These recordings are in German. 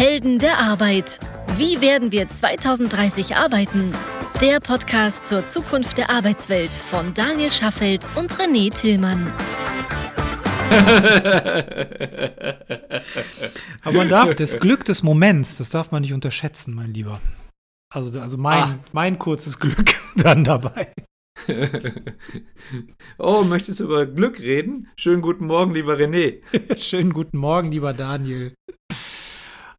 Helden der Arbeit. Wie werden wir 2030 arbeiten? Der Podcast zur Zukunft der Arbeitswelt von Daniel Schaffelt und René Tillmann. Aber man darf das Glück des Moments, das darf man nicht unterschätzen, mein Lieber. Also, also mein, ah. mein kurzes Glück dann dabei. oh, möchtest du über Glück reden? Schönen guten Morgen, lieber René. schönen guten Morgen, lieber Daniel.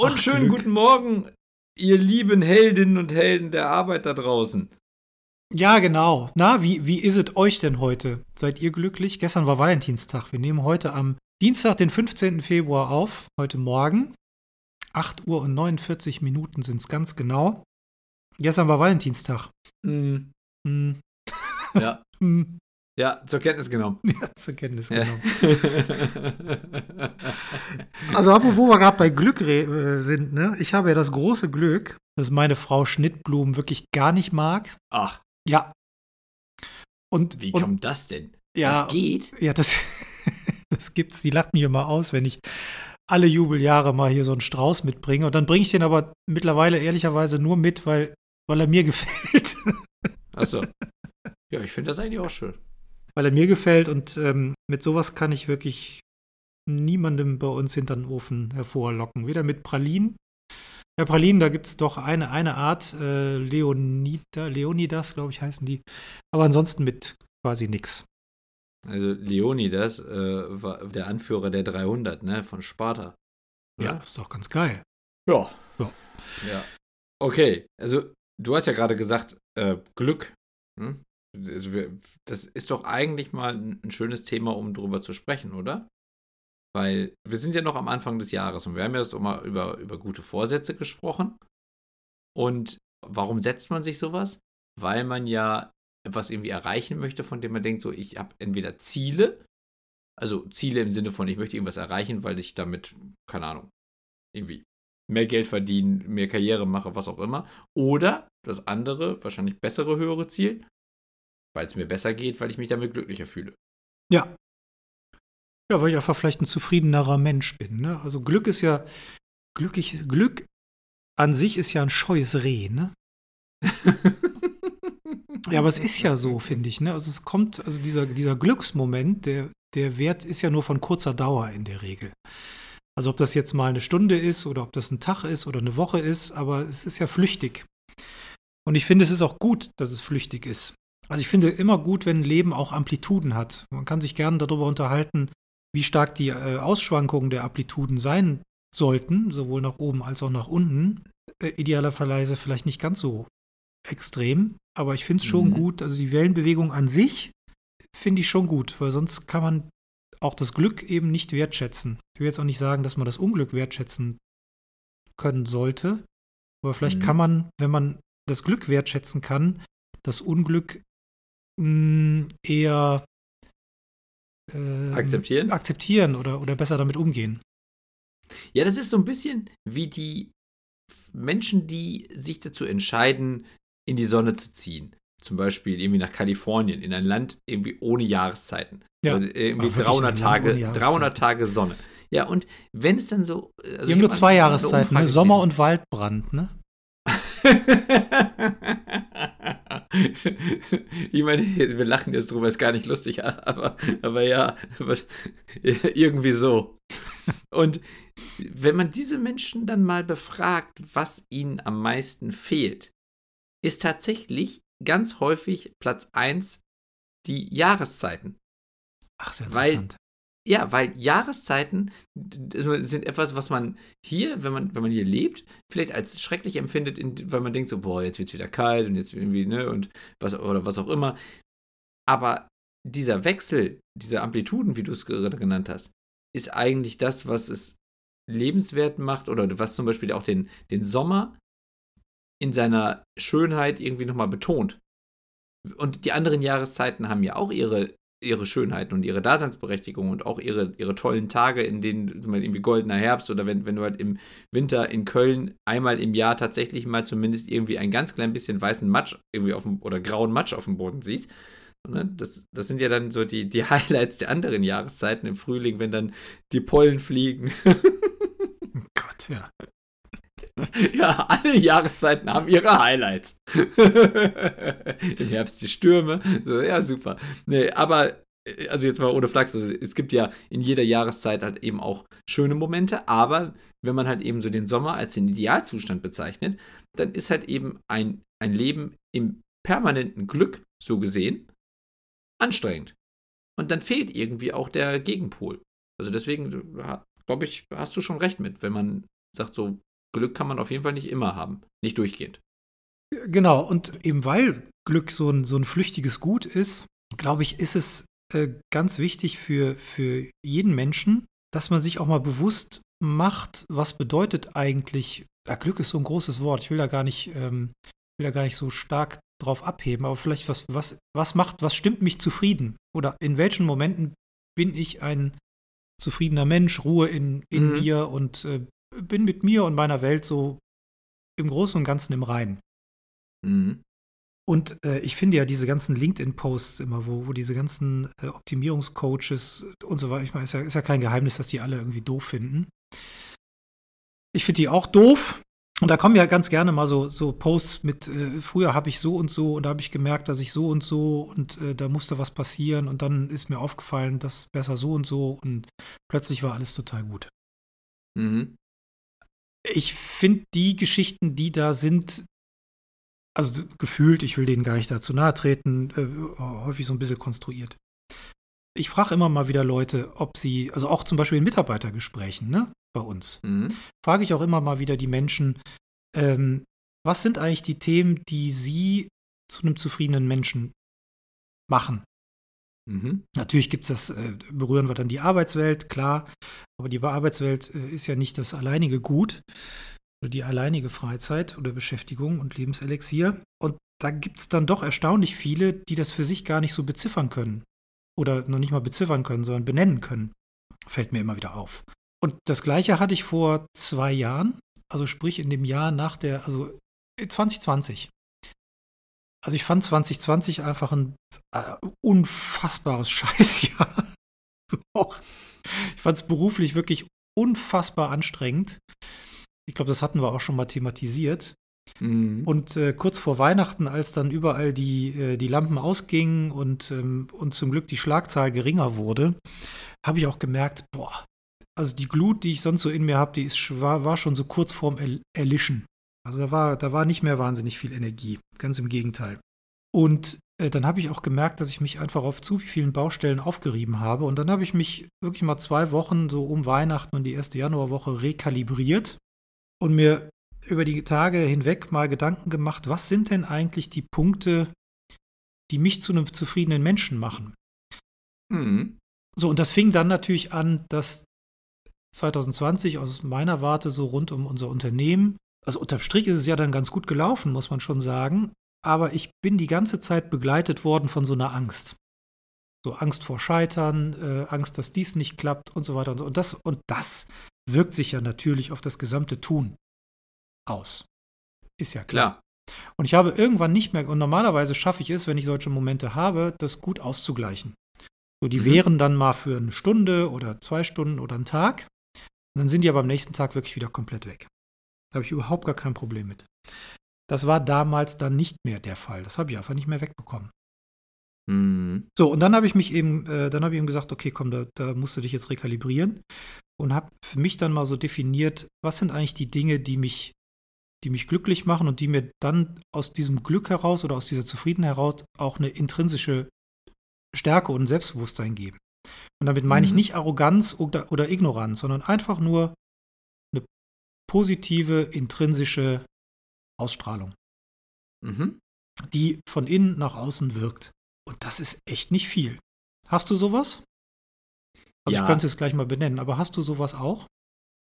Und Ach, schönen Glück. guten Morgen, ihr lieben Heldinnen und Helden der Arbeit da draußen. Ja, genau. Na, wie, wie ist es euch denn heute? Seid ihr glücklich? Gestern war Valentinstag. Wir nehmen heute am Dienstag, den 15. Februar auf, heute Morgen. 8 Uhr und 49 Minuten sind es ganz genau. Gestern war Valentinstag. Mm. Mm. Ja. mm. Ja, zur Kenntnis genommen. Ja, zur Kenntnis genommen. also, wo wir gerade bei Glück äh, sind, ne? Ich habe ja das große Glück, dass meine Frau Schnittblumen wirklich gar nicht mag. Ach. Ja. Und, Wie und, kommt das denn? Ja, das geht? Ja, das, das gibt's. Die lacht mich immer aus, wenn ich alle Jubeljahre mal hier so einen Strauß mitbringe. Und dann bringe ich den aber mittlerweile ehrlicherweise nur mit, weil, weil er mir gefällt. Achso. Ja, ich finde das eigentlich auch schön. Weil er mir gefällt und ähm, mit sowas kann ich wirklich niemandem bei uns hinter den Ofen hervorlocken. Weder mit Pralinen ja, Pralinen, da gibt es doch eine, eine Art, äh, Leonida, Leonidas, glaube ich, heißen die. Aber ansonsten mit quasi nix. Also Leonidas äh, war der Anführer der 300, ne, von Sparta. Ja, ist doch ganz geil. Ja. ja. Ja. Okay, also du hast ja gerade gesagt, äh, Glück. Hm? Also das ist doch eigentlich mal ein schönes Thema, um drüber zu sprechen, oder? Weil wir sind ja noch am Anfang des Jahres und wir haben ja jetzt auch mal über, über gute Vorsätze gesprochen. Und warum setzt man sich sowas? Weil man ja etwas irgendwie erreichen möchte, von dem man denkt, so, ich habe entweder Ziele, also Ziele im Sinne von, ich möchte irgendwas erreichen, weil ich damit, keine Ahnung, irgendwie mehr Geld verdienen, mehr Karriere mache, was auch immer. Oder das andere, wahrscheinlich bessere, höhere Ziel, weil es mir besser geht, weil ich mich damit glücklicher fühle. Ja, ja, weil ich einfach vielleicht ein zufriedenerer Mensch bin. Ne? Also Glück ist ja, glücklich, Glück an sich ist ja ein scheues Reh, ne? ja, aber es ist ja so, finde ich. Ne? Also es kommt, also dieser, dieser Glücksmoment, der, der Wert ist ja nur von kurzer Dauer in der Regel. Also ob das jetzt mal eine Stunde ist oder ob das ein Tag ist oder eine Woche ist, aber es ist ja flüchtig. Und ich finde, es ist auch gut, dass es flüchtig ist. Also ich finde immer gut, wenn ein Leben auch Amplituden hat. Man kann sich gerne darüber unterhalten, wie stark die äh, Ausschwankungen der Amplituden sein sollten, sowohl nach oben als auch nach unten. Äh, idealerweise vielleicht nicht ganz so extrem, aber ich finde es schon mhm. gut. Also die Wellenbewegung an sich finde ich schon gut, weil sonst kann man auch das Glück eben nicht wertschätzen. Ich will jetzt auch nicht sagen, dass man das Unglück wertschätzen können sollte, aber vielleicht mhm. kann man, wenn man das Glück wertschätzen kann, das Unglück mh, eher äh, akzeptieren? akzeptieren oder, oder besser damit umgehen. Ja, das ist so ein bisschen wie die Menschen, die sich dazu entscheiden, in die Sonne zu ziehen. Zum Beispiel irgendwie nach Kalifornien, in ein Land irgendwie ohne Jahreszeiten. Ja, also irgendwie 300 Tage, 300 Tage Sonne. Ja, und wenn es dann so. Also Wir haben nur zwei Jahreszeiten, ne? Sommer und Waldbrand, ne? ich meine, wir lachen jetzt drüber, ist gar nicht lustig, aber, aber ja, aber irgendwie so. Und wenn man diese Menschen dann mal befragt, was ihnen am meisten fehlt, ist tatsächlich ganz häufig Platz 1 die Jahreszeiten. Ach, sehr interessant. Ja, weil Jahreszeiten sind etwas, was man hier, wenn man, wenn man hier lebt, vielleicht als schrecklich empfindet, weil man denkt so, boah, jetzt wird es wieder kalt und jetzt irgendwie, ne, und was, oder was auch immer. Aber dieser Wechsel, diese Amplituden, wie du es gerade genannt hast, ist eigentlich das, was es lebenswert macht oder was zum Beispiel auch den, den Sommer in seiner Schönheit irgendwie nochmal betont. Und die anderen Jahreszeiten haben ja auch ihre ihre Schönheiten und ihre Daseinsberechtigung und auch ihre, ihre tollen Tage, in denen irgendwie goldener Herbst oder wenn, wenn du halt im Winter in Köln einmal im Jahr tatsächlich mal zumindest irgendwie ein ganz klein bisschen weißen Matsch irgendwie auf dem, oder grauen Matsch auf dem Boden siehst. Ne, das, das sind ja dann so die, die Highlights der anderen Jahreszeiten im Frühling, wenn dann die Pollen fliegen. Gott, ja. ja, alle Jahreszeiten haben ihre Highlights. Im Herbst die Stürme. Ja, super. Nee, aber, äh, also jetzt mal ohne Flachs, also es gibt ja in jeder Jahreszeit halt eben auch schöne Momente, aber wenn man halt eben so den Sommer als den Idealzustand bezeichnet, dann ist halt eben ein, ein Leben im permanenten Glück, so gesehen, anstrengend. Und dann fehlt irgendwie auch der Gegenpol. Also deswegen, glaube ich, hast du schon recht mit, wenn man sagt, so Glück kann man auf jeden Fall nicht immer haben, nicht durchgehend. Genau, und eben weil Glück so ein, so ein flüchtiges Gut ist, glaube ich, ist es äh, ganz wichtig für, für jeden Menschen, dass man sich auch mal bewusst macht, was bedeutet eigentlich, ja, Glück ist so ein großes Wort, ich will da gar nicht, ähm, will da gar nicht so stark drauf abheben, aber vielleicht was, was, was macht, was stimmt mich zufrieden? Oder in welchen Momenten bin ich ein zufriedener Mensch, Ruhe in, in mhm. mir und äh, bin mit mir und meiner Welt so im Großen und Ganzen im Reinen. Mhm. Und äh, ich finde ja diese ganzen LinkedIn-Posts immer, wo, wo diese ganzen äh, Optimierungscoaches und so weiter, ich meine, ist ja, ist ja kein Geheimnis, dass die alle irgendwie doof finden. Ich finde die auch doof. Und da kommen ja ganz gerne mal so, so Posts mit, äh, früher habe ich so und so und da habe ich gemerkt, dass ich so und so und äh, da musste was passieren und dann ist mir aufgefallen, dass besser so und so und plötzlich war alles total gut. Mhm ich finde die Geschichten, die da sind, also gefühlt, ich will denen gar nicht dazu nahe treten, äh, häufig so ein bisschen konstruiert. Ich frage immer mal wieder Leute, ob sie, also auch zum Beispiel in Mitarbeitergesprächen, ne, bei uns, mhm. frage ich auch immer mal wieder die Menschen, ähm, was sind eigentlich die Themen, die sie zu einem zufriedenen Menschen machen? Mhm. Natürlich gibt es das, äh, berühren wir dann die Arbeitswelt, klar, aber die Arbeitswelt äh, ist ja nicht das alleinige Gut oder die alleinige Freizeit oder Beschäftigung und Lebenselixier. Und da gibt es dann doch erstaunlich viele, die das für sich gar nicht so beziffern können. Oder noch nicht mal beziffern können, sondern benennen können. Fällt mir immer wieder auf. Und das gleiche hatte ich vor zwei Jahren, also sprich in dem Jahr nach der, also 2020. Also ich fand 2020 einfach ein äh, unfassbares Scheißjahr. so ich fand es beruflich wirklich unfassbar anstrengend. Ich glaube, das hatten wir auch schon mal thematisiert. Mhm. Und äh, kurz vor Weihnachten, als dann überall die, äh, die Lampen ausgingen und, ähm, und zum Glück die Schlagzahl geringer wurde, habe ich auch gemerkt, boah, also die Glut, die ich sonst so in mir habe, die ist, war, war schon so kurz vorm Erlischen. Also da war, da war nicht mehr wahnsinnig viel Energie. Ganz im Gegenteil. Und äh, dann habe ich auch gemerkt, dass ich mich einfach auf zu vielen Baustellen aufgerieben habe. Und dann habe ich mich wirklich mal zwei Wochen so um Weihnachten und die erste Januarwoche rekalibriert und mir über die Tage hinweg mal Gedanken gemacht, was sind denn eigentlich die Punkte, die mich zu einem zufriedenen Menschen machen? Mhm. So, und das fing dann natürlich an, dass 2020 aus meiner Warte so rund um unser Unternehmen also unterm Strich ist es ja dann ganz gut gelaufen, muss man schon sagen. Aber ich bin die ganze Zeit begleitet worden von so einer Angst. So Angst vor Scheitern, äh, Angst, dass dies nicht klappt und so weiter und so. Und das, und das wirkt sich ja natürlich auf das gesamte Tun aus. Ist ja klar. klar. Und ich habe irgendwann nicht mehr, und normalerweise schaffe ich es, wenn ich solche Momente habe, das gut auszugleichen. So, die mhm. wären dann mal für eine Stunde oder zwei Stunden oder einen Tag. Und dann sind die aber am nächsten Tag wirklich wieder komplett weg. Da habe ich überhaupt gar kein Problem mit. Das war damals dann nicht mehr der Fall. Das habe ich einfach nicht mehr wegbekommen. Mhm. So, und dann habe ich mich eben, äh, dann habe ich ihm gesagt, okay, komm, da, da musst du dich jetzt rekalibrieren. Und habe für mich dann mal so definiert, was sind eigentlich die Dinge, die mich, die mich glücklich machen und die mir dann aus diesem Glück heraus oder aus dieser Zufriedenheit heraus auch eine intrinsische Stärke und Selbstbewusstsein geben. Und damit meine ich mhm. nicht Arroganz oder, oder Ignoranz, sondern einfach nur positive, intrinsische Ausstrahlung, mhm. die von innen nach außen wirkt. Und das ist echt nicht viel. Hast du sowas? Also ja. ich könnte es gleich mal benennen, aber hast du sowas auch?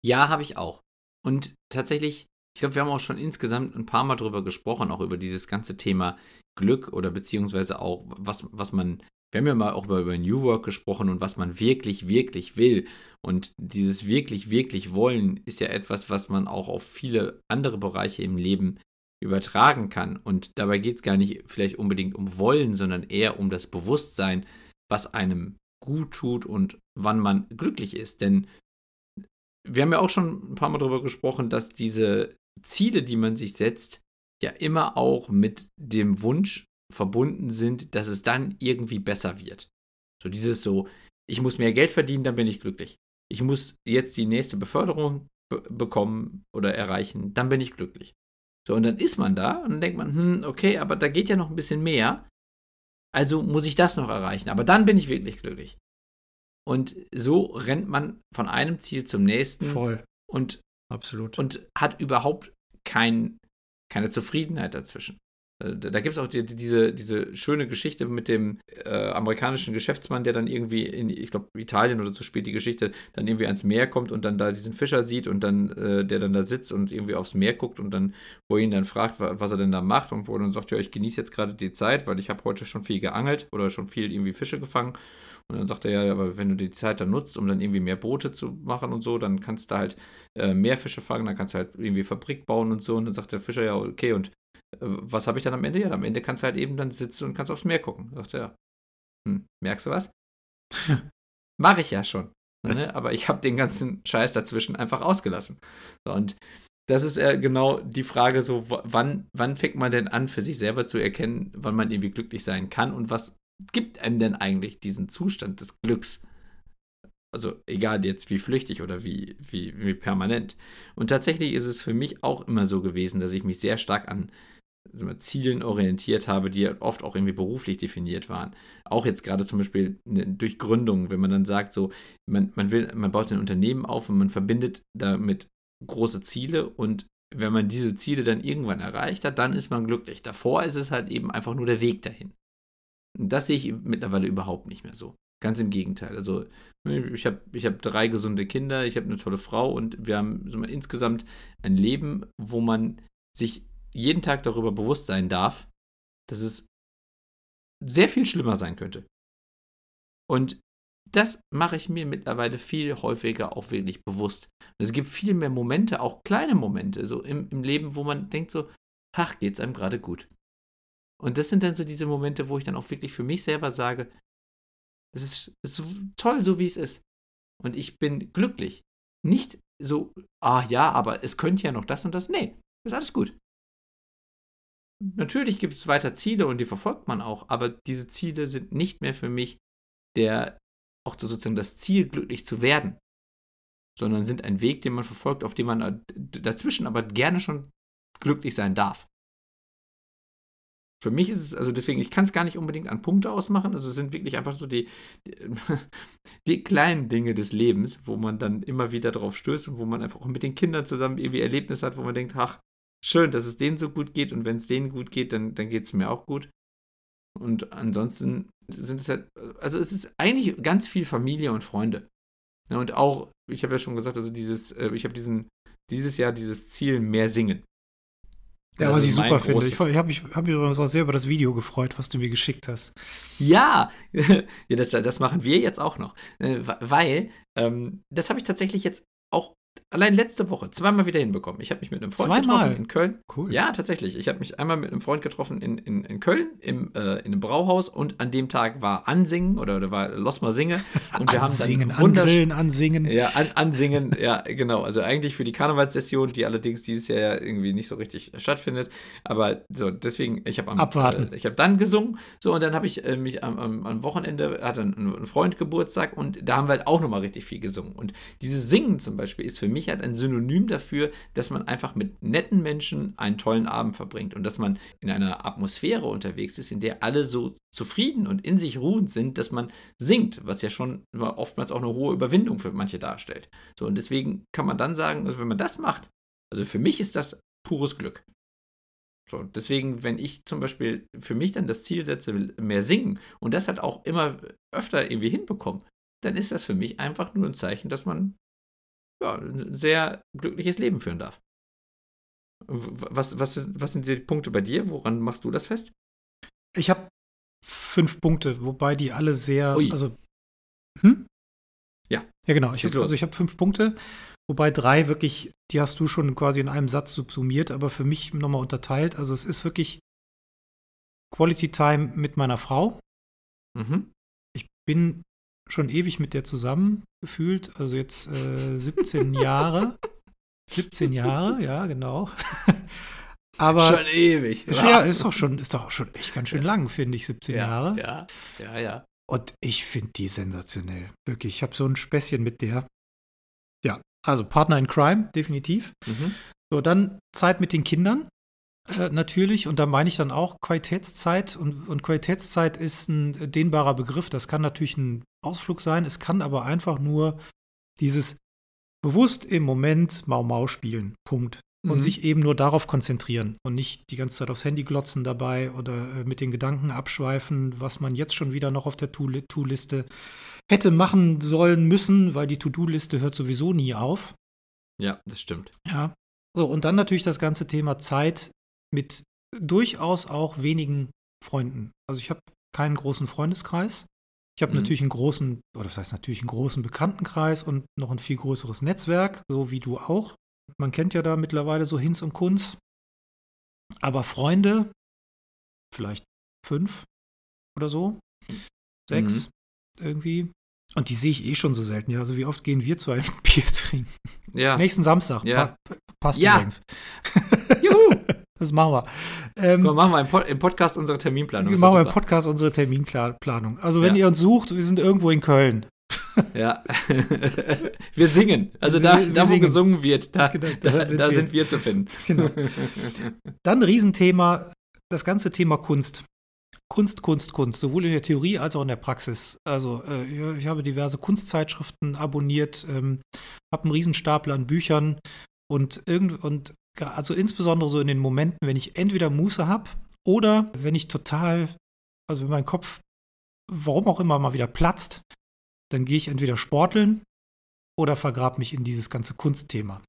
Ja, habe ich auch. Und tatsächlich, ich glaube, wir haben auch schon insgesamt ein paar Mal drüber gesprochen, auch über dieses ganze Thema Glück oder beziehungsweise auch, was, was man wir haben ja mal auch über, New Work gesprochen und was man wirklich, wirklich will. Und dieses wirklich, wirklich wollen ist ja etwas, was man auch auf viele andere Bereiche im Leben übertragen kann. Und dabei geht es gar nicht vielleicht unbedingt um Wollen, sondern eher um das Bewusstsein, was einem gut tut und wann man glücklich ist. Denn wir haben ja auch schon ein paar Mal darüber gesprochen, dass diese Ziele, die man sich setzt, ja immer auch mit dem Wunsch verbunden sind, dass es dann irgendwie besser wird. So dieses so, ich muss mehr Geld verdienen, dann bin ich glücklich. Ich muss jetzt die nächste Beförderung bekommen oder erreichen, dann bin ich glücklich. So, und dann ist man da und dann denkt man, hm, okay, aber da geht ja noch ein bisschen mehr. Also muss ich das noch erreichen. Aber dann bin ich wirklich glücklich. Und so rennt man von einem Ziel zum nächsten. Voll. Und, Absolut. und hat überhaupt kein, keine Zufriedenheit dazwischen. Äh, da gibt es auch die, diese, diese schöne Geschichte mit dem äh, amerikanischen Geschäftsmann, der dann irgendwie in, ich glaube, Italien oder so spielt die Geschichte, dann irgendwie ans Meer kommt und dann da diesen Fischer sieht und dann, äh, der dann da sitzt und irgendwie aufs Meer guckt und dann, wo ihn dann fragt, was er denn da macht und wo er dann sagt, ja, ich genieße jetzt gerade die Zeit, weil ich habe heute schon viel geangelt oder schon viel irgendwie Fische gefangen. Und dann sagt er ja, aber wenn du die Zeit dann nutzt, um dann irgendwie mehr Boote zu machen und so, dann kannst du halt äh, mehr Fische fangen, dann kannst du halt irgendwie Fabrik bauen und so. Und dann sagt der Fischer ja, okay, und was habe ich dann am Ende? Ja, am Ende kannst du halt eben dann sitzen und kannst aufs Meer gucken. Sagt er, hm, merkst du was? Mache ich ja schon. Ne? Aber ich habe den ganzen Scheiß dazwischen einfach ausgelassen. So, und das ist äh, genau die Frage, so wann, wann fängt man denn an, für sich selber zu erkennen, wann man irgendwie glücklich sein kann und was gibt einem denn eigentlich diesen Zustand des Glücks? Also egal jetzt wie flüchtig oder wie, wie, wie permanent. Und tatsächlich ist es für mich auch immer so gewesen, dass ich mich sehr stark an Zielen orientiert habe, die oft auch irgendwie beruflich definiert waren. Auch jetzt gerade zum Beispiel durch Gründungen, wenn man dann sagt, so, man, man will, man baut ein Unternehmen auf und man verbindet damit große Ziele und wenn man diese Ziele dann irgendwann erreicht hat, dann ist man glücklich. Davor ist es halt eben einfach nur der Weg dahin. Und das sehe ich mittlerweile überhaupt nicht mehr so. Ganz im Gegenteil. Also ich habe ich hab drei gesunde Kinder, ich habe eine tolle Frau und wir haben insgesamt ein Leben, wo man sich jeden Tag darüber bewusst sein darf, dass es sehr viel schlimmer sein könnte. Und das mache ich mir mittlerweile viel häufiger auch wirklich bewusst. Und es gibt viel mehr Momente, auch kleine Momente, so im, im Leben, wo man denkt so, ach, geht's einem gerade gut. Und das sind dann so diese Momente, wo ich dann auch wirklich für mich selber sage, es ist, ist toll, so wie es ist. Und ich bin glücklich. Nicht so, ah ja, aber es könnte ja noch das und das. Nee, ist alles gut. Natürlich gibt es weiter Ziele und die verfolgt man auch, aber diese Ziele sind nicht mehr für mich der, auch sozusagen das Ziel, glücklich zu werden, sondern sind ein Weg, den man verfolgt, auf dem man dazwischen aber gerne schon glücklich sein darf. Für mich ist es, also deswegen, ich kann es gar nicht unbedingt an Punkte ausmachen. Also es sind wirklich einfach so die, die, die, kleinen Dinge des Lebens, wo man dann immer wieder drauf stößt und wo man einfach auch mit den Kindern zusammen irgendwie Erlebnisse hat, wo man denkt, ach, schön, dass es denen so gut geht und wenn es denen gut geht, dann, dann geht es mir auch gut. Und ansonsten sind es halt, also es ist eigentlich ganz viel Familie und Freunde. Ja, und auch, ich habe ja schon gesagt, also dieses, äh, ich habe diesen, dieses Jahr dieses Ziel mehr singen. Ja, was ich super finde. Ich, ich habe mich, hab mich übrigens auch sehr über das Video gefreut, was du mir geschickt hast. Ja, ja das, das machen wir jetzt auch noch. Äh, weil, ähm, das habe ich tatsächlich jetzt auch allein letzte Woche zweimal wieder hinbekommen. Ich habe mich mit einem Freund zweimal? getroffen in Köln. Cool. Ja, tatsächlich. Ich habe mich einmal mit einem Freund getroffen in, in, in Köln, im, äh, in einem Brauhaus und an dem Tag war Ansingen oder, oder war Los mal Singe. Und wir ansingen, haben dann angrillen, ansingen. Ja, an, ansingen, ja, genau. Also eigentlich für die Karnevalssession, die allerdings dieses Jahr ja irgendwie nicht so richtig stattfindet. Aber so, deswegen, ich habe Abwarten. Äh, ich habe dann gesungen. So, und dann habe ich äh, mich am, am, am, Wochenende, hatte ein, ein Freund Geburtstag und da haben wir halt auch nochmal richtig viel gesungen. Und dieses Singen zum Beispiel ist für mich mich halt ein Synonym dafür, dass man einfach mit netten Menschen einen tollen Abend verbringt und dass man in einer Atmosphäre unterwegs ist, in der alle so zufrieden und in sich ruhend sind, dass man singt, was ja schon oftmals auch eine hohe Überwindung für manche darstellt. So, und deswegen kann man dann sagen, also wenn man das macht, also für mich ist das pures Glück. So, deswegen, wenn ich zum Beispiel für mich dann das Ziel setze, mehr singen und das halt auch immer öfter irgendwie hinbekommen, dann ist das für mich einfach nur ein Zeichen, dass man ja, ein sehr glückliches Leben führen darf. Was, was, was sind die Punkte bei dir? Woran machst du das fest? Ich habe fünf Punkte, wobei die alle sehr, Ui. also hm? Ja. Ja, genau. Ich hab, also ich habe fünf Punkte, wobei drei wirklich, die hast du schon quasi in einem Satz subsumiert, aber für mich nochmal unterteilt. Also es ist wirklich Quality Time mit meiner Frau. Mhm. Ich bin schon ewig mit der zusammen gefühlt, also jetzt äh, 17 Jahre. 17 Jahre, ja, genau. Aber schon ewig. Ja, ist doch schon, ist doch schon echt ganz schön lang, finde ich, 17 ja, Jahre. Ja, ja, ja. Und ich finde die sensationell. Wirklich, ich habe so ein Späßchen mit der. Ja, also Partner in Crime, definitiv. Mhm. So, dann Zeit mit den Kindern. Äh, natürlich, und da meine ich dann auch Qualitätszeit. Und, und Qualitätszeit ist ein dehnbarer Begriff. Das kann natürlich ein Ausflug sein. Es kann aber einfach nur dieses bewusst im Moment Mau Mau spielen. Punkt. Und mhm. sich eben nur darauf konzentrieren und nicht die ganze Zeit aufs Handy glotzen dabei oder äh, mit den Gedanken abschweifen, was man jetzt schon wieder noch auf der To-Liste hätte machen sollen müssen, weil die To-Do-Liste hört sowieso nie auf. Ja, das stimmt. Ja. So, und dann natürlich das ganze Thema Zeit mit durchaus auch wenigen Freunden. Also ich habe keinen großen Freundeskreis. Ich habe mhm. natürlich einen großen, oder das heißt natürlich einen großen Bekanntenkreis und noch ein viel größeres Netzwerk, so wie du auch. Man kennt ja da mittlerweile so Hinz und Kunz. Aber Freunde, vielleicht fünf oder so, sechs mhm. irgendwie. Und die sehe ich eh schon so selten. Ja, also wie oft gehen wir zwei Bier trinken? Ja. Nächsten Samstag. Ja. Pa passt ja. übrigens. Juhu! Das machen wir. Ähm, Komm, machen wir im, Pod im, Podcast unsere Terminplanung. Wir machen wir im Podcast unsere Terminplanung. Also wenn ja. ihr uns sucht, wir sind irgendwo in Köln. Ja. wir singen. Also da, wir, da wo singen. gesungen wird, da, genau, da, da, sind, da wir. sind, wir. zu finden. Genau. Dann Riesenthema, das ganze Thema Kunst. Kunst, Kunst, Kunst, sowohl in der Theorie als auch in der Praxis. Also äh, ich habe diverse Kunstzeitschriften abonniert, ähm, habe einen Riesenstapel an Büchern und, irgend, und also insbesondere so in den Momenten, wenn ich entweder Muße habe oder wenn ich total, also wenn mein Kopf, warum auch immer, mal wieder platzt, dann gehe ich entweder sporteln oder vergrab mich in dieses ganze Kunstthema.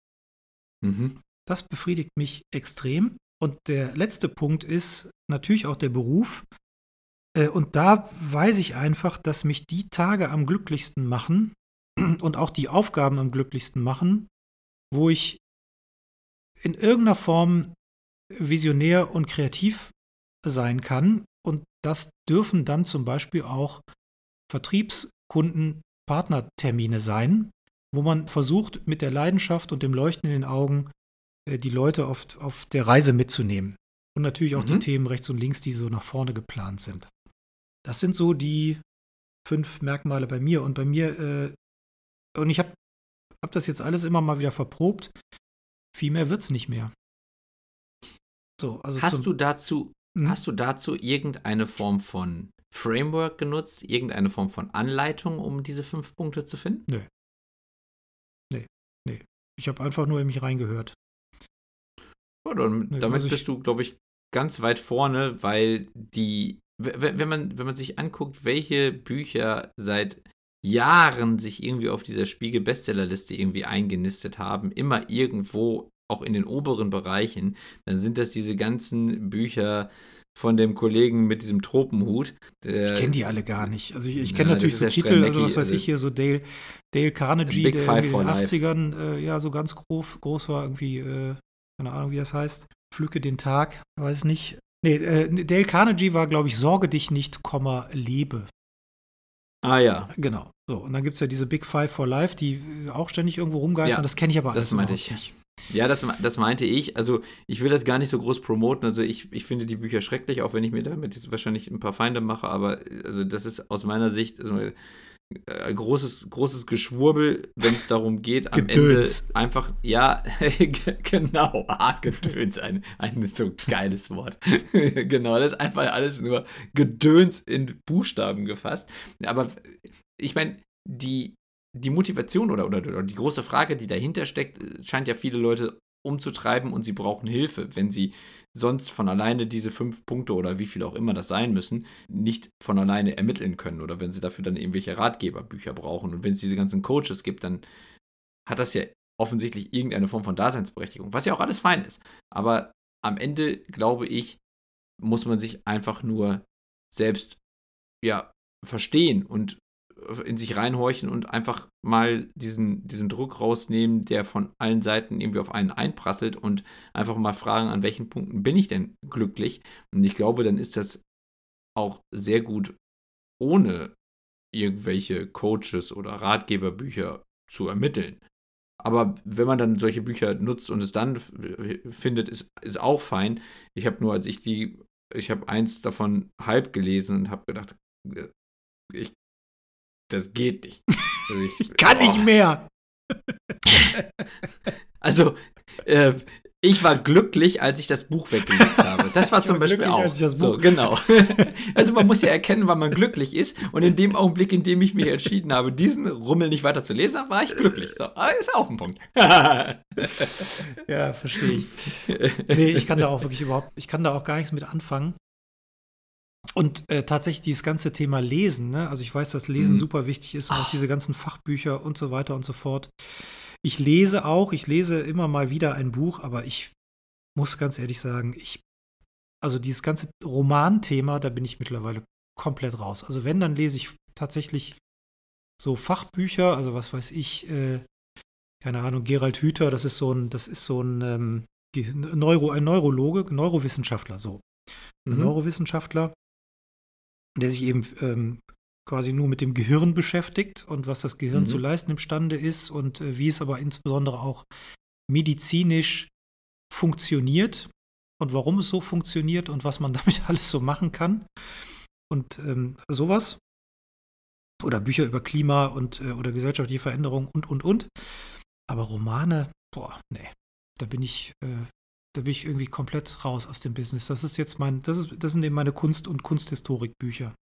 Mhm. Das befriedigt mich extrem. Und der letzte Punkt ist natürlich auch der Beruf. Äh, und da weiß ich einfach, dass mich die Tage am glücklichsten machen und auch die Aufgaben am glücklichsten machen, wo ich in irgendeiner Form visionär und kreativ sein kann. Und das dürfen dann zum Beispiel auch Vertriebskunden, Partnertermine sein, wo man versucht, mit der Leidenschaft und dem Leuchten in den Augen äh, die Leute auf, auf der Reise mitzunehmen. Und natürlich auch mhm. die Themen rechts und links, die so nach vorne geplant sind. Das sind so die fünf Merkmale bei mir. Und bei mir, äh, und ich habe hab das jetzt alles immer mal wieder verprobt. Viel mehr wird es nicht mehr. So, also hast du dazu, hm? hast du dazu irgendeine Form von Framework genutzt, irgendeine Form von Anleitung, um diese fünf Punkte zu finden? Nö. Nee, nee. Ich habe einfach nur in mich reingehört. Ja, dann, nee, damit also bist du, glaube ich, ganz weit vorne, weil die, wenn man, wenn man sich anguckt, welche Bücher seit Jahren sich irgendwie auf dieser Spiegel-Bestsellerliste irgendwie eingenistet haben, immer irgendwo auch in den oberen Bereichen, dann sind das diese ganzen Bücher von dem Kollegen mit diesem Tropenhut. ich kenne die alle gar nicht. Also ich, ich kenne natürlich so Titel, also was weiß also ich hier, so Dale, Dale Carnegie, Big der in den 80ern äh, ja so ganz groß, groß war, irgendwie, äh, keine Ahnung, wie das heißt. Pflücke den Tag, weiß nicht. Nee, äh, Dale Carnegie war, glaube ich, Sorge dich nicht, Komma, lebe. Ah ja. Genau. So, und dann gibt es ja diese Big Five for Life, die auch ständig irgendwo rumgeistern. Ja, das kenne ich aber alles das meinte ich. nicht. Ja, das, das meinte ich. Also, ich will das gar nicht so groß promoten. Also, ich, ich finde die Bücher schrecklich, auch wenn ich mir damit jetzt wahrscheinlich ein paar Feinde mache. Aber also das ist aus meiner Sicht also, äh, großes, großes Geschwurbel, wenn es darum geht, am Gedöns. Ende einfach, ja, genau, ah, Gedöns, ein, ein so geiles Wort. genau, das ist einfach alles nur Gedöns in Buchstaben gefasst. Aber ich meine, die, die Motivation oder, oder, oder die große Frage, die dahinter steckt, scheint ja viele Leute umzutreiben und sie brauchen Hilfe, wenn sie sonst von alleine diese fünf Punkte oder wie viel auch immer das sein müssen, nicht von alleine ermitteln können oder wenn sie dafür dann irgendwelche Ratgeberbücher brauchen und wenn es diese ganzen Coaches gibt, dann hat das ja offensichtlich irgendeine Form von Daseinsberechtigung, was ja auch alles fein ist. Aber am Ende, glaube ich, muss man sich einfach nur selbst ja verstehen und in sich reinhorchen und einfach mal diesen, diesen Druck rausnehmen, der von allen Seiten irgendwie auf einen einprasselt und einfach mal fragen, an welchen Punkten bin ich denn glücklich? Und ich glaube, dann ist das auch sehr gut ohne irgendwelche Coaches oder Ratgeberbücher zu ermitteln. Aber wenn man dann solche Bücher nutzt und es dann findet, ist, ist auch fein. Ich habe nur, als ich die, ich habe eins davon halb gelesen und habe gedacht, äh, ich, das geht nicht. Also ich, ich, kann oh. nicht mehr. also, äh, ich war glücklich, als ich das Buch weggelegt habe. Das war ich zum war Beispiel auch. So, genau. Also man muss ja erkennen, wann man glücklich ist. Und in dem Augenblick, in dem ich mich entschieden habe, diesen Rummel nicht weiter zu lesen, war ich glücklich. So, ah, ist auch ein Punkt. ja, verstehe ich. Nee, ich kann da auch wirklich überhaupt, ich kann da auch gar nichts mit anfangen. Und äh, tatsächlich dieses ganze Thema Lesen, ne? also ich weiß, dass Lesen mhm. super wichtig ist und auch diese ganzen Fachbücher und so weiter und so fort. Ich lese auch, ich lese immer mal wieder ein Buch, aber ich muss ganz ehrlich sagen, ich, also dieses ganze Romanthema, da bin ich mittlerweile komplett raus. Also wenn, dann lese ich tatsächlich so Fachbücher, also was weiß ich, äh, keine Ahnung, Gerald Hüther, das ist so ein, das ist so ein ähm, Neuro, ein Neurologe, Neurowissenschaftler, so. Ein mhm. Neurowissenschaftler, der sich eben ähm, quasi nur mit dem Gehirn beschäftigt und was das Gehirn mhm. zu leisten imstande ist und äh, wie es aber insbesondere auch medizinisch funktioniert und warum es so funktioniert und was man damit alles so machen kann. Und ähm, sowas. Oder Bücher über Klima und äh, oder gesellschaftliche Veränderung und und und. Aber Romane, boah, nee. Da bin ich, äh, da bin ich irgendwie komplett raus aus dem Business. Das ist jetzt mein, das ist, das sind eben meine Kunst- und Kunsthistorikbücher.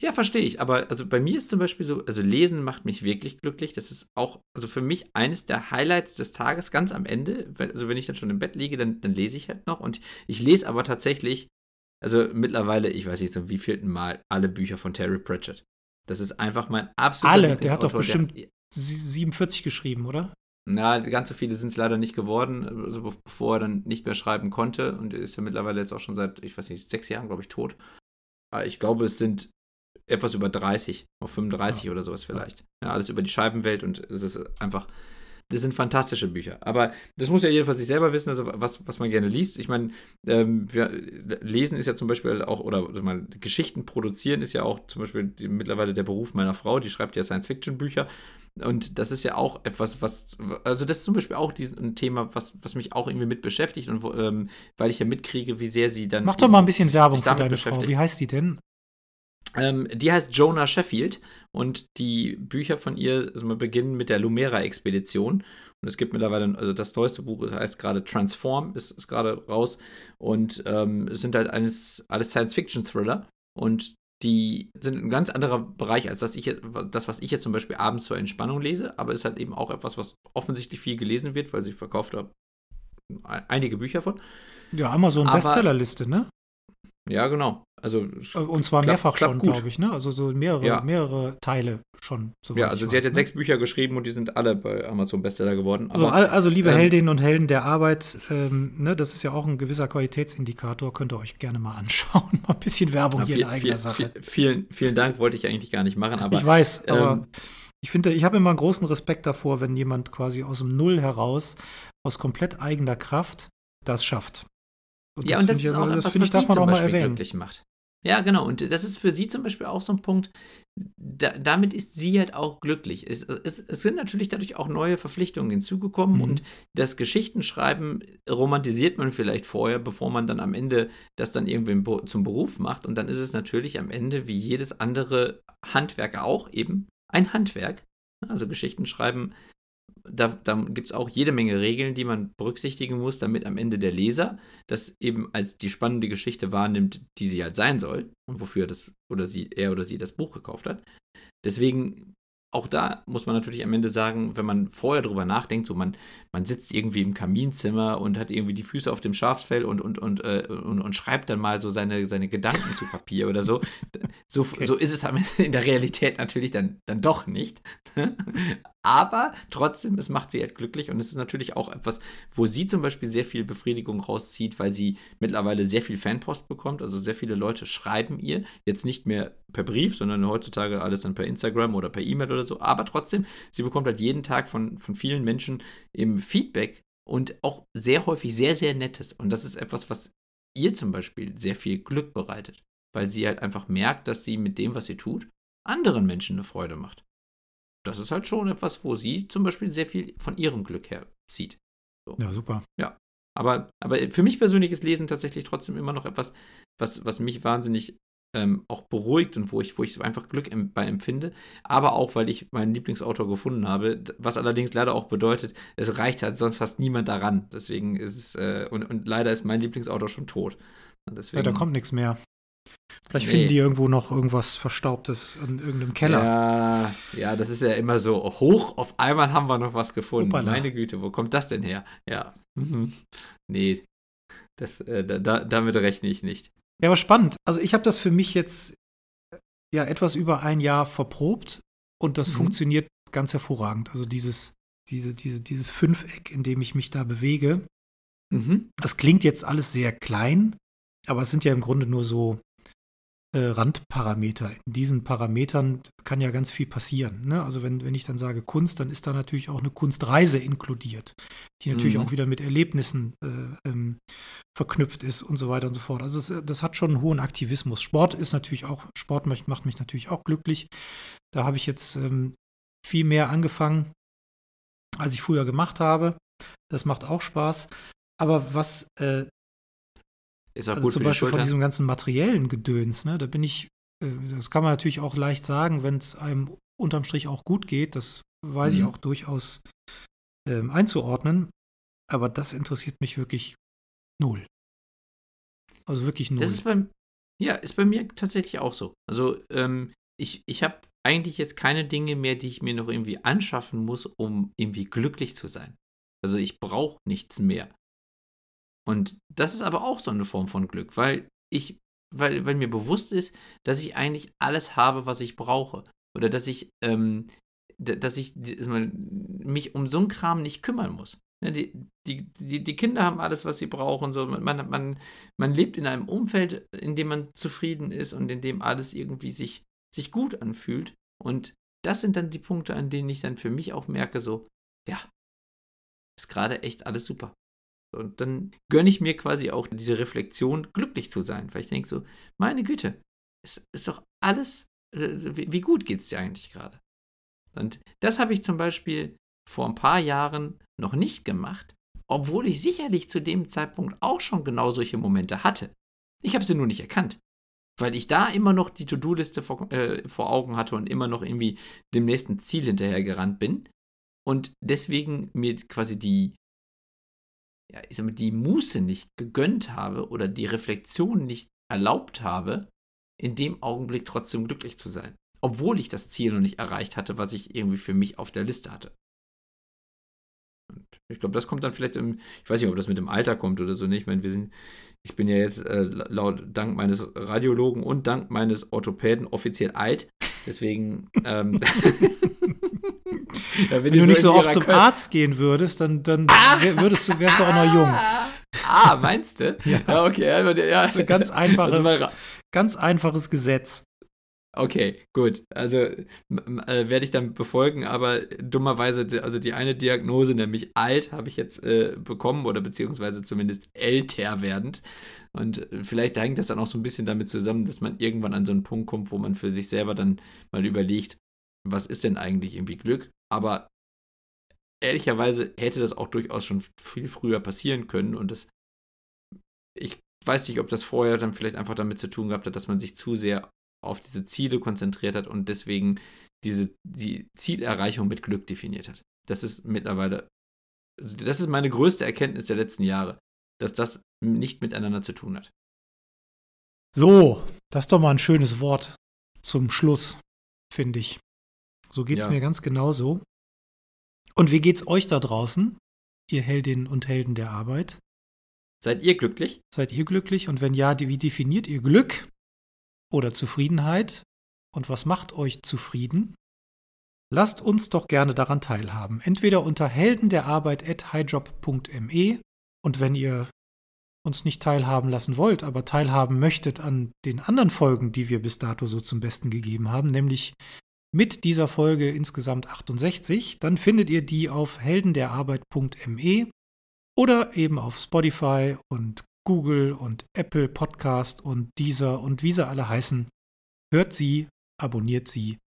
Ja, verstehe ich. Aber also bei mir ist zum Beispiel so, also Lesen macht mich wirklich glücklich. Das ist auch, also für mich eines der Highlights des Tages ganz am Ende. Also wenn ich dann schon im Bett liege, dann, dann lese ich halt noch. Und ich lese aber tatsächlich, also mittlerweile, ich weiß nicht so wie vielten Mal, alle Bücher von Terry Pratchett. Das ist einfach mein absoluter Alle, der hat doch bestimmt der, 47 geschrieben, oder? Na, ganz so viele sind es leider nicht geworden, also bevor er dann nicht mehr schreiben konnte. Und er ist ja mittlerweile jetzt auch schon seit, ich weiß nicht, sechs Jahren, glaube ich, tot. Aber ich glaube, es sind etwas über 30, auf 35 ja. oder sowas vielleicht. Ja, alles über die Scheibenwelt und es ist einfach, das sind fantastische Bücher. Aber das muss ja jeder für sich selber wissen, also was, was man gerne liest. Ich meine, ähm, lesen ist ja zum Beispiel auch, oder, oder mal Geschichten produzieren ist ja auch zum Beispiel die, mittlerweile der Beruf meiner Frau, die schreibt ja Science-Fiction-Bücher. Und das ist ja auch etwas, was, also das ist zum Beispiel auch ein Thema, was, was mich auch irgendwie mit beschäftigt und wo, ähm, weil ich ja mitkriege, wie sehr sie dann. Mach doch mal ein bisschen Werbung für deine Frau. Wie heißt die denn? Ähm, die heißt Jonah Sheffield und die Bücher von ihr also beginnen mit der Lumera-Expedition. Und es gibt mittlerweile, also das neueste Buch heißt gerade Transform, ist, ist gerade raus. Und ähm, es sind halt alles, alles Science-Fiction-Thriller. Und die sind ein ganz anderer Bereich als das, ich, das, was ich jetzt zum Beispiel abends zur Entspannung lese. Aber es ist halt eben auch etwas, was offensichtlich viel gelesen wird, weil sie verkauft hat einige Bücher von. Ja, Amazon Bestsellerliste, ne? Ja, genau. Also äh, und zwar klappt, mehrfach klappt schon, glaube ich, ne? Also so mehrere, ja. mehrere Teile schon. Ja, also sie hat jetzt ne? sechs Bücher geschrieben und die sind alle bei Amazon Bestseller geworden. Also, also liebe ähm, Heldinnen und Helden der Arbeit, ähm, ne, das ist ja auch ein gewisser Qualitätsindikator, könnt ihr euch gerne mal anschauen. mal ein bisschen Werbung ja, hier in eigener viel, Sache. Viel, vielen, vielen Dank, wollte ich eigentlich gar nicht machen, aber. Ich weiß, aber ähm, ich finde, ich habe immer einen großen Respekt davor, wenn jemand quasi aus dem Null heraus, aus komplett eigener Kraft, das schafft. Und ja, und das ist auch etwas, was, was darf man auch mal erwähnen. glücklich macht. Ja, genau. Und das ist für sie zum Beispiel auch so ein Punkt, da, damit ist sie halt auch glücklich. Es, es, es, sind natürlich dadurch auch neue Verpflichtungen hinzugekommen mhm. und das Geschichtenschreiben romantisiert man vielleicht vorher, bevor man dann am Ende das dann irgendwie zum Beruf macht. Und dann ist es natürlich am Ende wie jedes andere Handwerk auch eben ein Handwerk. Also Geschichtenschreiben da, da gibt es auch jede Menge Regeln, die man berücksichtigen muss, damit am Ende der Leser das eben als die spannende Geschichte wahrnimmt, die sie halt sein soll und wofür das oder sie, er oder sie das Buch gekauft hat. Deswegen auch da muss man natürlich am Ende sagen, wenn man vorher drüber nachdenkt, so man, man sitzt irgendwie im Kaminzimmer und hat irgendwie die Füße auf dem Schafsfell und, und, und, äh, und, und, schreibt dann mal so seine, seine Gedanken zu Papier oder so. So, okay. so ist es in der Realität natürlich dann, dann doch nicht. Aber trotzdem, es macht sie halt glücklich und es ist natürlich auch etwas, wo sie zum Beispiel sehr viel Befriedigung rauszieht, weil sie mittlerweile sehr viel Fanpost bekommt. Also sehr viele Leute schreiben ihr, jetzt nicht mehr per Brief, sondern heutzutage alles dann per Instagram oder per E-Mail oder so. Aber trotzdem, sie bekommt halt jeden Tag von, von vielen Menschen im Feedback und auch sehr häufig sehr, sehr nettes. Und das ist etwas, was ihr zum Beispiel sehr viel Glück bereitet, weil sie halt einfach merkt, dass sie mit dem, was sie tut, anderen Menschen eine Freude macht. Das ist halt schon etwas, wo sie zum Beispiel sehr viel von ihrem Glück her zieht. So. Ja, super. Ja. Aber, aber für mich persönlich ist Lesen tatsächlich trotzdem immer noch etwas, was, was mich wahnsinnig ähm, auch beruhigt und wo ich, wo ich einfach Glück bei empfinde. Aber auch, weil ich meinen Lieblingsautor gefunden habe, was allerdings leider auch bedeutet, es reicht halt sonst fast niemand daran. Deswegen ist es, äh, und, und leider ist mein Lieblingsautor schon tot. Deswegen, ja, da kommt nichts mehr. Vielleicht nee. finden die irgendwo noch irgendwas Verstaubtes in irgendeinem Keller. Ja, ja, das ist ja immer so hoch. Auf einmal haben wir noch was gefunden. Opala. Meine Güte, wo kommt das denn her? Ja. Mhm. Nee, das, äh, da, damit rechne ich nicht. Ja, aber spannend. Also ich habe das für mich jetzt ja etwas über ein Jahr verprobt und das mhm. funktioniert ganz hervorragend. Also dieses, diese, diese, dieses Fünfeck, in dem ich mich da bewege. Mhm. Das klingt jetzt alles sehr klein, aber es sind ja im Grunde nur so äh, Randparameter. In diesen Parametern kann ja ganz viel passieren. Ne? Also wenn, wenn ich dann sage Kunst, dann ist da natürlich auch eine Kunstreise inkludiert, die natürlich mhm. auch wieder mit Erlebnissen äh, ähm, verknüpft ist und so weiter und so fort. Also es, das hat schon einen hohen Aktivismus. Sport ist natürlich auch, Sport macht, macht mich natürlich auch glücklich. Da habe ich jetzt ähm, viel mehr angefangen, als ich früher gemacht habe. Das macht auch Spaß. Aber was äh, ist auch also gut zum Beispiel von diesem ganzen materiellen Gedöns, ne? Da bin ich, äh, das kann man natürlich auch leicht sagen, wenn es einem unterm Strich auch gut geht. Das weiß mhm. ich auch durchaus ähm, einzuordnen. Aber das interessiert mich wirklich null. Also wirklich null. Das ist beim, ja, ist bei mir tatsächlich auch so. Also ähm, ich, ich habe eigentlich jetzt keine Dinge mehr, die ich mir noch irgendwie anschaffen muss, um irgendwie glücklich zu sein. Also ich brauche nichts mehr. Und das ist aber auch so eine Form von Glück, weil ich, weil, weil mir bewusst ist, dass ich eigentlich alles habe, was ich brauche. Oder dass ich, ähm, dass ich mich um so einen Kram nicht kümmern muss. Ne, die, die, die, Kinder haben alles, was sie brauchen. So. Man, man, man lebt in einem Umfeld, in dem man zufrieden ist und in dem alles irgendwie sich, sich gut anfühlt. Und das sind dann die Punkte, an denen ich dann für mich auch merke, so, ja, ist gerade echt alles super. Und dann gönne ich mir quasi auch diese Reflexion, glücklich zu sein, weil ich denke so, meine Güte, es ist doch alles, äh, wie gut geht es dir eigentlich gerade? Und das habe ich zum Beispiel vor ein paar Jahren noch nicht gemacht, obwohl ich sicherlich zu dem Zeitpunkt auch schon genau solche Momente hatte. Ich habe sie nur nicht erkannt, weil ich da immer noch die To-Do-Liste vor, äh, vor Augen hatte und immer noch irgendwie dem nächsten Ziel hinterhergerannt bin und deswegen mir quasi die ja, ich sag mal, die Muße nicht gegönnt habe oder die Reflexion nicht erlaubt habe, in dem Augenblick trotzdem glücklich zu sein. Obwohl ich das Ziel noch nicht erreicht hatte, was ich irgendwie für mich auf der Liste hatte. Und ich glaube, das kommt dann vielleicht im, ich weiß nicht, ob das mit dem Alter kommt oder so nicht. Ich meine, wir sind, ich bin ja jetzt äh, laut dank meines Radiologen und dank meines Orthopäden offiziell alt. Deswegen ähm, Ja, wenn, wenn du nicht so oft zum Köln Arzt gehen würdest, dann, dann ah! würdest du, wärst du auch noch jung. Ah, meinst du? ja. ja okay. Ja. So ganz, einfache, ganz einfaches Gesetz. Okay, gut. Also äh, werde ich dann befolgen, aber dummerweise, also die eine Diagnose, nämlich alt, habe ich jetzt äh, bekommen oder beziehungsweise zumindest älter werdend. Und äh, vielleicht hängt das dann auch so ein bisschen damit zusammen, dass man irgendwann an so einen Punkt kommt, wo man für sich selber dann mal überlegt, was ist denn eigentlich irgendwie Glück? Aber ehrlicherweise hätte das auch durchaus schon viel früher passieren können und das, ich weiß nicht, ob das vorher dann vielleicht einfach damit zu tun gehabt hat, dass man sich zu sehr auf diese Ziele konzentriert hat und deswegen diese, die Zielerreichung mit Glück definiert hat. Das ist mittlerweile, das ist meine größte Erkenntnis der letzten Jahre, dass das nicht miteinander zu tun hat. So, das ist doch mal ein schönes Wort zum Schluss, finde ich. So geht es ja. mir ganz genauso. Und wie geht's euch da draußen, ihr Heldinnen und Helden der Arbeit? Seid ihr glücklich? Seid ihr glücklich? Und wenn ja, wie definiert ihr Glück oder Zufriedenheit? Und was macht euch zufrieden? Lasst uns doch gerne daran teilhaben. Entweder unter heldenderarbeit.highjob.me und wenn ihr uns nicht teilhaben lassen wollt, aber teilhaben möchtet an den anderen Folgen, die wir bis dato so zum Besten gegeben haben, nämlich mit dieser Folge insgesamt 68, dann findet ihr die auf heldenderarbeit.me oder eben auf Spotify und Google und Apple Podcast und dieser und wie sie alle heißen. Hört sie, abonniert sie,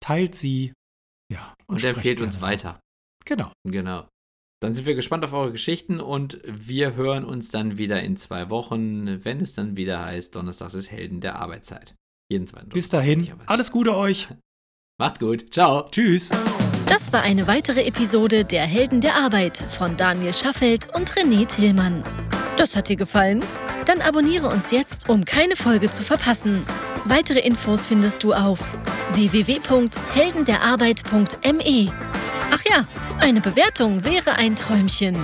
teilt sie. Ja, und, und empfehlt uns weiter. Genau. Genau. Dann sind wir gespannt auf eure Geschichten und wir hören uns dann wieder in zwei Wochen, wenn es dann wieder heißt, Donnerstags ist Helden der Arbeitszeit. Jeden zweiten Bis dahin, alles Gute euch. Macht's gut. Ciao. Tschüss. Das war eine weitere Episode der Helden der Arbeit von Daniel Schaffelt und René Tillmann. Das hat dir gefallen? Dann abonniere uns jetzt, um keine Folge zu verpassen. Weitere Infos findest du auf www.heldenderarbeit.me. Ach ja, eine Bewertung wäre ein Träumchen.